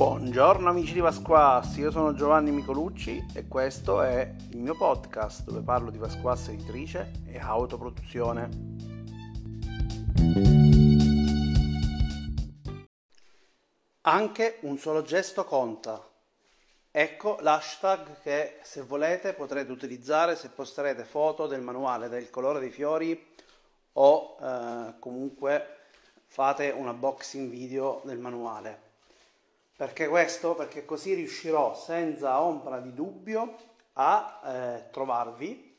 Buongiorno amici di Pasquassi, io sono Giovanni Micolucci e questo è il mio podcast dove parlo di Pasquassi editrice e autoproduzione. Anche un solo gesto conta. Ecco l'hashtag che se volete potrete utilizzare se posterete foto del manuale del colore dei fiori o eh, comunque fate un unboxing video del manuale perché questo? Perché così riuscirò senza ombra di dubbio a eh, trovarvi,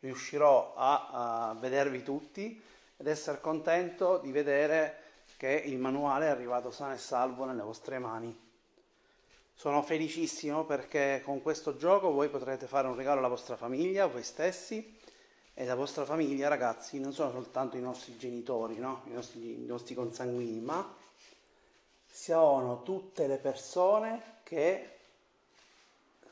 riuscirò a, a vedervi tutti ed essere contento di vedere che il manuale è arrivato sano e salvo nelle vostre mani. Sono felicissimo perché con questo gioco voi potrete fare un regalo alla vostra famiglia, a voi stessi e la vostra famiglia, ragazzi, non sono soltanto i nostri genitori, no? I, nostri, i nostri consanguini, ma sono tutte le persone che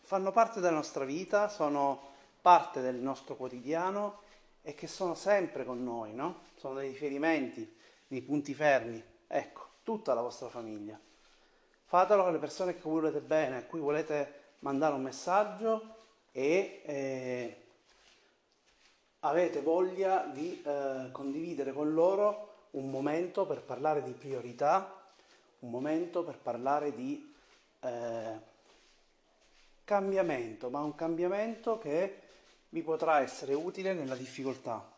fanno parte della nostra vita, sono parte del nostro quotidiano e che sono sempre con noi, no? Sono dei riferimenti, dei punti fermi. Ecco, tutta la vostra famiglia. Fatelo con le persone che volete bene, a cui volete mandare un messaggio e eh, avete voglia di eh, condividere con loro un momento per parlare di priorità un momento per parlare di eh, cambiamento, ma un cambiamento che vi potrà essere utile nella difficoltà.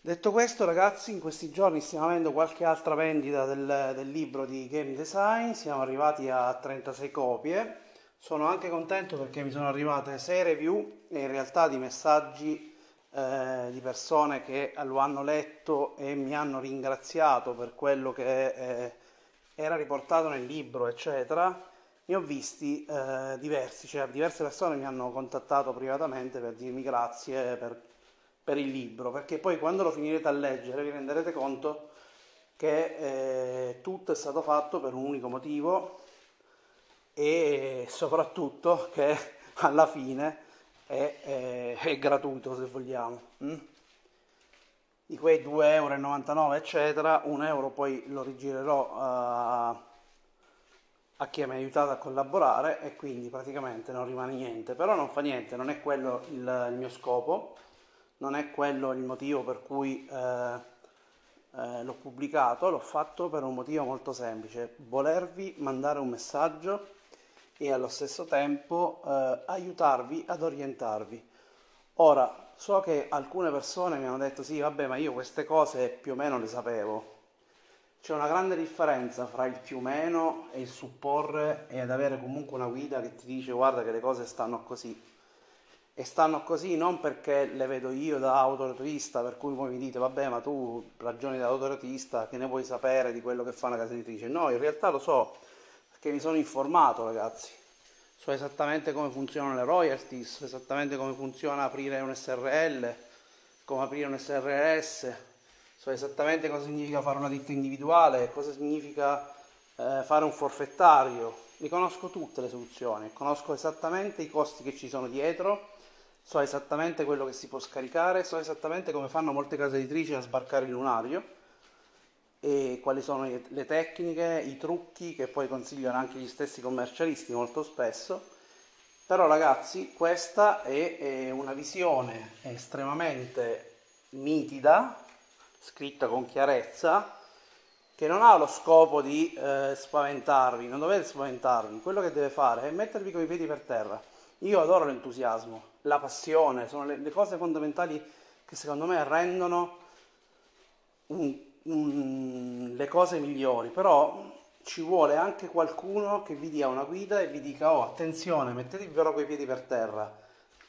Detto questo, ragazzi, in questi giorni stiamo avendo qualche altra vendita del, del libro di game design, siamo arrivati a 36 copie. Sono anche contento perché mi sono arrivate 6 review e in realtà di messaggi eh, di persone che lo hanno letto e mi hanno ringraziato per quello che eh, era riportato nel libro, eccetera, ne ho visti eh, diversi, cioè diverse persone mi hanno contattato privatamente per dirmi grazie per, per, il libro, perché poi quando lo finirete a leggere vi renderete conto che eh, tutto è stato fatto per un unico motivo e soprattutto che alla fine è, è, è gratuito se vogliamo. Mm? Di quei 2,99 euro eccetera, un euro poi lo rigirerò a, a chi mi ha aiutato a collaborare e quindi praticamente non rimane niente, però non fa niente, non è quello il, il mio scopo, non è quello il motivo per cui eh, eh, l'ho pubblicato, l'ho fatto per un motivo molto semplice, volervi mandare un messaggio e allo stesso tempo eh, aiutarvi ad orientarvi. Ora, so che alcune persone mi hanno detto sì, vabbè, ma io queste cose più o meno le sapevo. C'è una grande differenza fra il più o meno e il supporre e ad avere comunque una guida che ti dice guarda che le cose stanno così. E stanno così non perché le vedo io da autoretrista, per cui voi mi dite vabbè ma tu ragioni da autoretrista, che ne vuoi sapere di quello che fa una casa editrice? No, in realtà lo so, perché mi sono informato ragazzi, so esattamente come funzionano le royalties, so esattamente come funziona aprire un SRL, come aprire un SRS, so esattamente cosa significa fare una ditta individuale, cosa significa eh, fare un forfettario, mi conosco tutte le soluzioni, conosco esattamente i costi che ci sono dietro, so esattamente quello che si può scaricare, so esattamente come fanno molte case editrici a sbarcare il lunario e quali sono le tecniche, i trucchi che poi consigliano anche gli stessi commercialisti molto spesso. Però ragazzi, questa è, è una visione estremamente nitida, scritta con chiarezza, che non ha lo scopo di eh, spaventarvi, non dovete spaventarvi, quello che deve fare è mettervi con i piedi per terra. Io adoro l'entusiasmo, la passione, sono le, le cose fondamentali che secondo me rendono un mh, le cose migliori, però ci vuole anche qualcuno che vi dia una guida e vi dica oh attenzione, mettetevi però coi piedi per terra,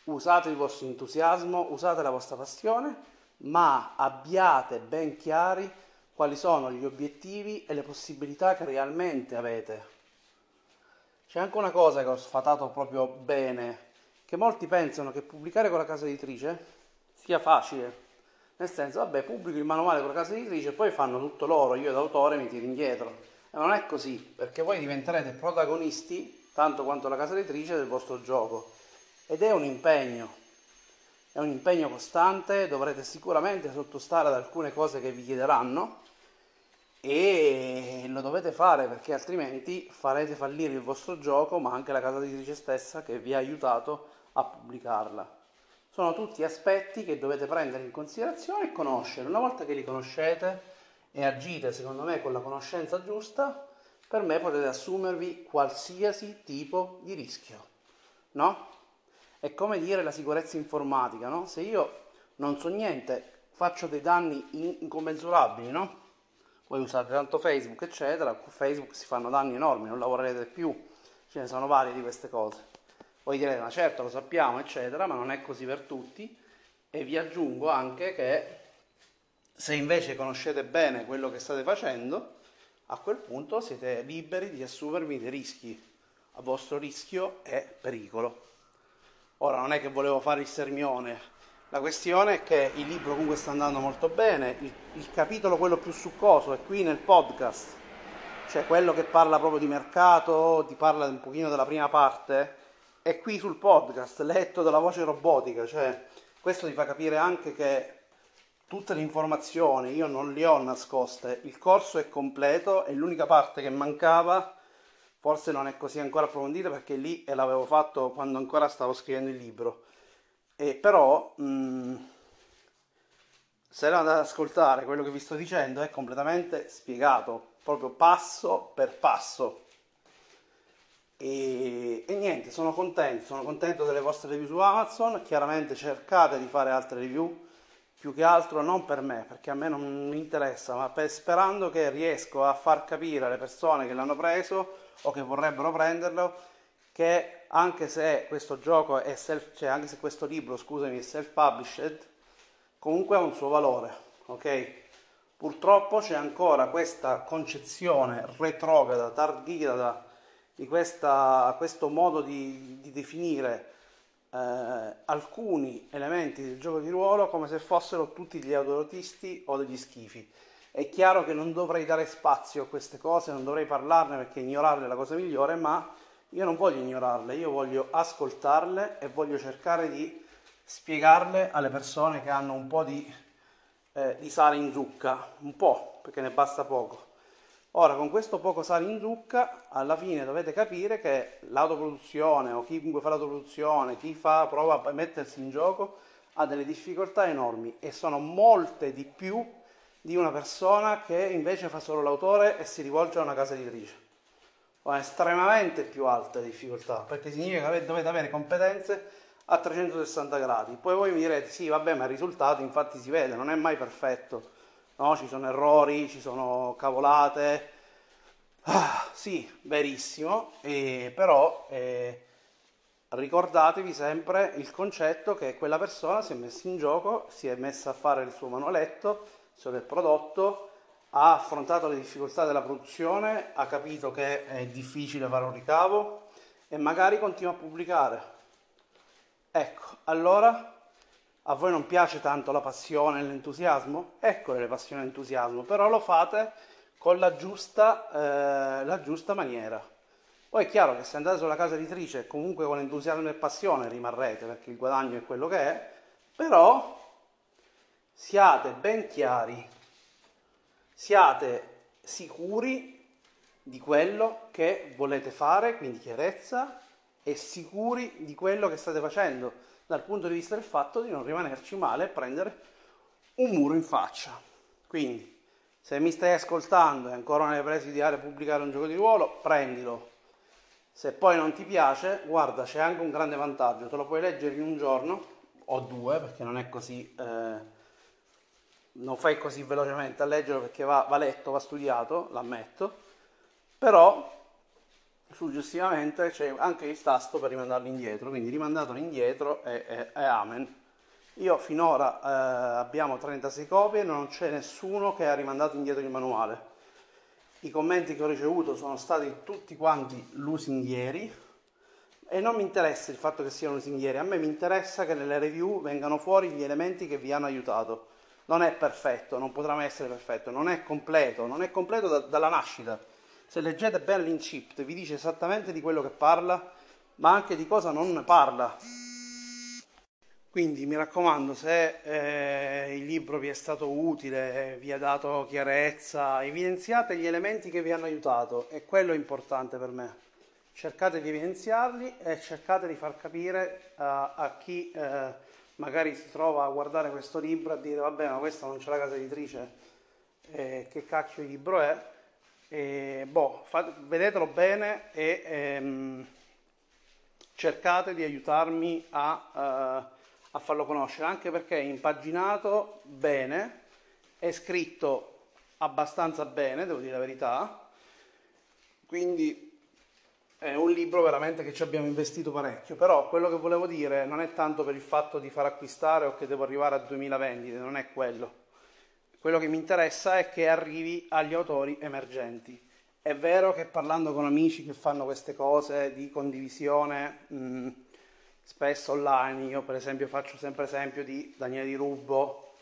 usate il vostro entusiasmo, usate la vostra passione, ma abbiate ben chiari quali sono gli obiettivi e le possibilità che realmente avete. C'è anche una cosa che ho sfatato proprio bene, che molti pensano che pubblicare con la casa editrice sia facile. Nel senso, vabbè, pubblico il manuale con la casa editrice e poi fanno tutto loro, io da autore mi tiro indietro. E non è così, perché voi diventerete protagonisti, tanto quanto la casa editrice, del vostro gioco. Ed è un impegno, è un impegno costante, dovrete sicuramente sottostare ad alcune cose che vi chiederanno e lo dovete fare perché altrimenti farete fallire il vostro gioco ma anche la casa editrice stessa che vi ha aiutato a pubblicarla. Sono tutti aspetti che dovete prendere in considerazione e conoscere. Una volta che li conoscete e agite secondo me con la conoscenza giusta, per me potete assumervi qualsiasi tipo di rischio, no? È come dire la sicurezza informatica, no? Se io non so niente, faccio dei danni incommensurabili, no? voi usate tanto Facebook, eccetera, con Facebook si fanno danni enormi, non lavorerete più, ce ne sono varie di queste cose. Voi direte, ma certo lo sappiamo, eccetera, ma non è così per tutti. E vi aggiungo anche che se invece conoscete bene quello che state facendo, a quel punto siete liberi di assumervi dei rischi a vostro rischio e pericolo. Ora non è che volevo fare il sermione la questione è che il libro comunque sta andando molto bene, il, il, capitolo quello più succoso è qui nel podcast, cioè quello che parla proprio di mercato, ti parla un pochino della prima parte, è qui sul podcast, letto dalla voce robotica, cioè questo ti fa capire anche che tutte le informazioni io non le ho nascoste, il corso è completo e l'unica parte che mancava forse non è così ancora approfondita perché lì e l'avevo fatto quando ancora stavo scrivendo il libro e però, mh, mm, se andate ad ascoltare quello che vi sto dicendo, è completamente spiegato, proprio passo per passo. E, niente, sono contento, sono contento delle vostre review su Amazon. Chiaramente cercate di fare altre review, più che altro non per me, perché a me non mi interessa, ma per, sperando che riesco a far capire alle persone che l'hanno preso o che vorrebbero prenderlo che anche se questo gioco è self, cioè anche se questo libro, scusami, è self-published, comunque ha un suo valore, ok? Purtroppo c'è ancora questa concezione retrograda, tardigrada di questa, questo modo di, di definire eh, alcuni elementi del gioco di ruolo come se fossero tutti gli autorotisti o degli schifi. È chiaro che non dovrei dare spazio a queste cose, non dovrei parlarne perché ignorarle è la cosa migliore, ma io non voglio ignorarle, io voglio ascoltarle e voglio cercare di spiegarle alle persone che hanno un po' di, eh, di sale in zucca, un po', perché ne basta poco. Ora, con questo poco sale in zucca, alla fine dovete capire che l'autoproduzione o chiunque fa l'autoproduzione, chi fa, prova a mettersi in gioco, ha delle difficoltà enormi e sono molte di più di una persona che invece fa solo l'autore e si rivolge a una casa editrice o estremamente più alta difficoltà, perché significa che dovete avere competenze a 360 gradi. Poi voi mi direte, sì, vabbè, ma il risultato infatti si vede, non è mai perfetto, no? Ci sono errori, ci sono cavolate. Ah, sì, verissimo, e però eh, ricordatevi sempre il concetto che quella persona si è messa in gioco, si è messa a fare il suo manualetto il prodotto, ha affrontato le difficoltà della produzione, ha capito che è difficile fare un ricavo e magari continua a pubblicare. Ecco, allora a voi non piace tanto la passione e l'entusiasmo? Eccole le passioni e l'entusiasmo, però lo fate con la giusta, eh, la giusta maniera. Poi è chiaro che se andate sulla casa editrice comunque con entusiasmo e passione rimarrete perché il guadagno è quello che è, però siate ben chiari siate sicuri di quello che volete fare, quindi chiarezza, e sicuri di quello che state facendo dal punto di vista del fatto di non rimanerci male e prendere un muro in faccia. Quindi, se mi stai ascoltando e ancora non hai preso idea di pubblicare un gioco di ruolo, prendilo. Se poi non ti piace, guarda, c'è anche un grande vantaggio, te lo puoi leggere in un giorno o due, perché non è così eh, non fai così velocemente a leggerlo perché va, va letto, va studiato, l'ammetto, però successivamente c'è anche il tasto per rimandarlo indietro, quindi rimandatelo indietro e, e, e amen. Io finora eh, abbiamo 36 copie, non c'è nessuno che ha rimandato indietro il manuale. I commenti che ho ricevuto sono stati tutti quanti lusinghieri e non mi interessa il fatto che siano lusinghieri, a me mi interessa che nelle review vengano fuori gli elementi che vi hanno aiutato non è perfetto, non potrà mai essere perfetto, non è completo, non è completo da, dalla nascita. Se leggete bene l'incipit vi dice esattamente di quello che parla, ma anche di cosa non parla. Quindi mi raccomando, se eh, il libro vi è stato utile, vi ha dato chiarezza, evidenziate gli elementi che vi hanno aiutato e quello è importante per me. Cercate di evidenziarli e cercate di far capire uh, a chi uh, magari si trova a guardare questo libro a dire vabbè ma questa non c'è la casa editrice, eh, che cacchio di libro è, e, boh, fate, vedetelo bene e ehm, cercate di aiutarmi a... Uh, a farlo conoscere, anche perché è impaginato bene, è scritto abbastanza bene, devo dire la verità, quindi è un libro veramente che ci abbiamo investito parecchio, però quello che volevo dire non è tanto per il fatto di far acquistare o che devo arrivare a 2000 vendite, non è quello. Quello che mi interessa è che arrivi agli autori emergenti. È vero che parlando con amici che fanno queste cose di condivisione, mh, spesso online, io per esempio faccio sempre esempio di Daniele Di Rubbo,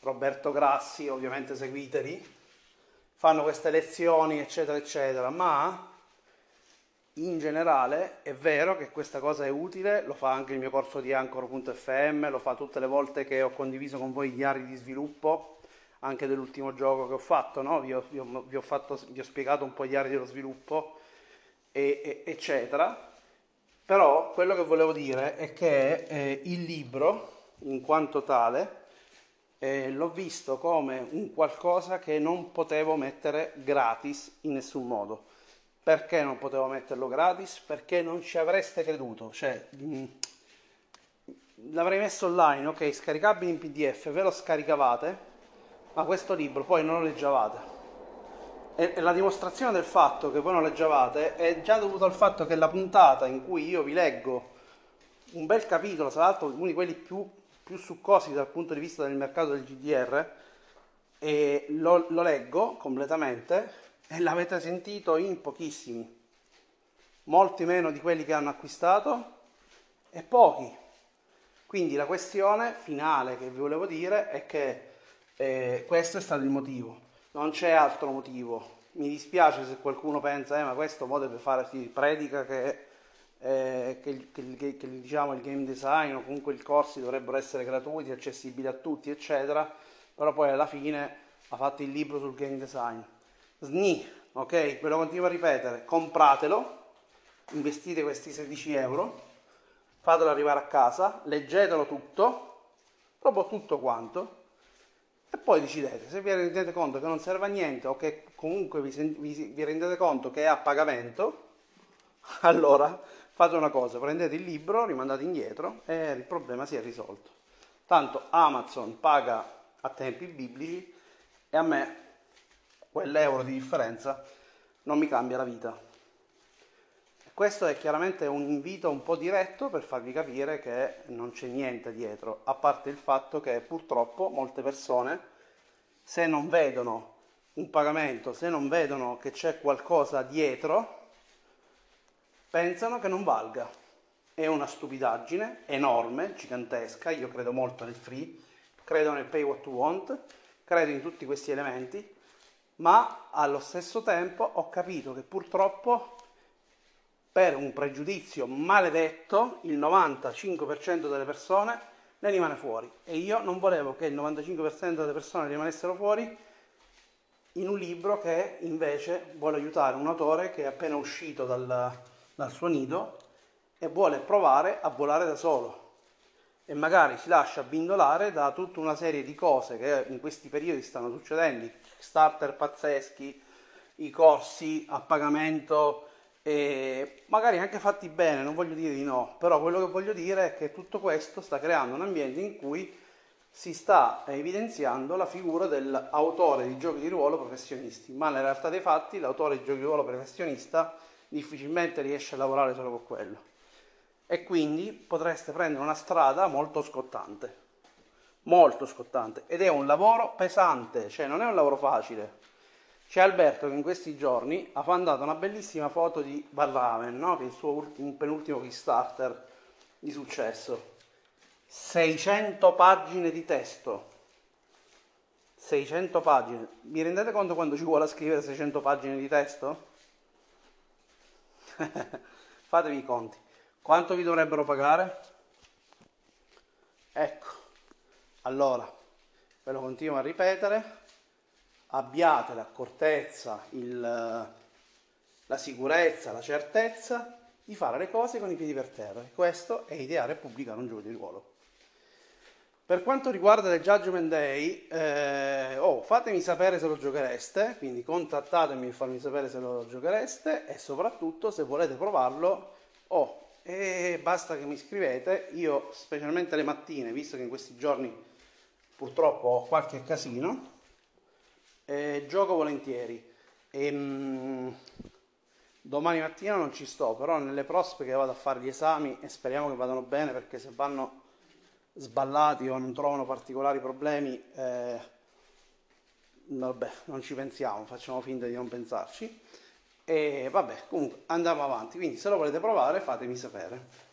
Roberto Grassi, ovviamente seguiteli, fanno queste lezioni eccetera eccetera, ma in generale è vero che questa cosa è utile, lo fa anche il mio corso di Anchor.fm, lo fa tutte le volte che ho condiviso con voi gli ari di sviluppo, anche dell'ultimo gioco che ho fatto, no? vi, ho, vi, ho, vi, ho fatto, vi, ho, spiegato un po' gli ari dello sviluppo, e, e, eccetera. Però quello che volevo dire è che eh, il libro, in quanto tale, eh, l'ho visto come un qualcosa che non potevo mettere gratis in nessun modo. Perché non potevo metterlo gratis? Perché non ci avreste creduto. Cioè, mh, l'avrei messo online, ok, scaricabile in PDF, ve lo scaricavate, ma questo libro poi non lo leggevate e, la dimostrazione del fatto che voi non leggevate è già dovuta al fatto che la puntata in cui io vi leggo un bel capitolo, tra l'altro uno di quelli più, più succosi dal punto di vista del mercato del GDR, e lo, lo leggo completamente e l'avete sentito in pochissimi, molti meno di quelli che hanno acquistato e pochi. Quindi la questione finale che vi volevo dire è che eh, questo è stato il motivo. Non c'è altro motivo. Mi dispiace se qualcuno pensa, eh, ma questo modo deve fare, si predica che, eh, che, che, che, diciamo, il game design o comunque i corsi dovrebbero essere gratuiti, accessibili a tutti, eccetera, però poi alla fine ha fatto il libro sul game design. SNI, ok? Ve lo continuo a ripetere, compratelo, investite questi 16 euro, fatelo arrivare a casa, leggetelo tutto, proprio tutto quanto, e poi decidete se vi rendete conto che non serve a niente o che comunque vi, vi, vi rendete conto che è a pagamento, allora fate una cosa, prendete il libro, rimandate indietro e il problema si è risolto. Tanto Amazon paga a tempi biblici e a me quell'euro di differenza non mi cambia la vita. Questo è chiaramente un invito un po' diretto per farvi capire che non c'è niente dietro, a parte il fatto che purtroppo molte persone, se non vedono un pagamento, se non vedono che c'è qualcosa dietro, pensano che non valga. È una stupidaggine enorme, gigantesca, io credo molto nel free, credo nel pay what you want, credo in tutti questi elementi, ma allo stesso tempo ho capito che purtroppo per un pregiudizio maledetto il 95% delle persone ne rimane fuori. E io non volevo che il 95% delle persone rimanessero fuori in un libro che invece vuole aiutare un autore che è appena uscito dal, dal suo nido e vuole provare a volare da solo. E magari si lascia bindolare da tutta una serie di cose che in questi periodi stanno succedendo, starter pazzeschi, i corsi a pagamento e magari anche fatti bene, non voglio dire di no, però quello che voglio dire è che tutto questo sta creando un ambiente in cui si sta evidenziando la figura dell'autore di giochi di ruolo professionisti, ma nella realtà dei fatti l'autore di giochi di ruolo professionista difficilmente riesce a lavorare solo con quello. E quindi potreste prendere una strada molto scottante, molto scottante, ed è un lavoro pesante, cioè non è un lavoro facile c'è Alberto che in questi giorni ha mandato una bellissima foto di Valraven, no? che è il suo ultimo, penultimo Kickstarter di successo. 600 pagine di testo. 600 pagine. Vi rendete conto quando ci vuole scrivere 600 pagine di testo? Fatevi i conti. Quanto vi dovrebbero pagare? ecco allora ve lo continuo a ripetere abbiate l'accortezza il, la sicurezza la certezza di fare le cose con i piedi per terra. Questo è ideare e pubblicare un gioco di ruolo. Per quanto riguarda il Judgment Day, eh, oh, fatemi sapere se lo giochereste, quindi contattatemi e farmi sapere se lo giochereste e soprattutto se volete provarlo, oh, e basta che mi scrivete, io specialmente le mattine, visto che in questi giorni purtroppo ho qualche casino, eh, gioco volentieri. E, mh, domani mattina non ci sto, però nelle prossime che vado a fare gli esami e speriamo che vadano bene perché se vanno sballati o non trovano particolari problemi, eh, vabbè, non ci pensiamo, facciamo finta di non pensarci. E vabbè, comunque andiamo avanti. Quindi se lo volete provare fatemi sapere.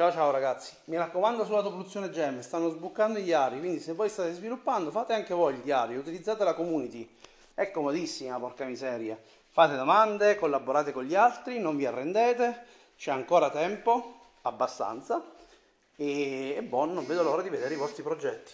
Ciao ciao ragazzi, mi raccomando sulla produzione gemme, stanno sbuccando i diari, quindi se voi state sviluppando fate anche voi il diario, utilizzate la community, è comodissima, porca miseria. Fate domande, collaborate con gli altri, non vi arrendete, c'è ancora tempo abbastanza. E, e buon, non vedo l'ora di vedere i vostri progetti.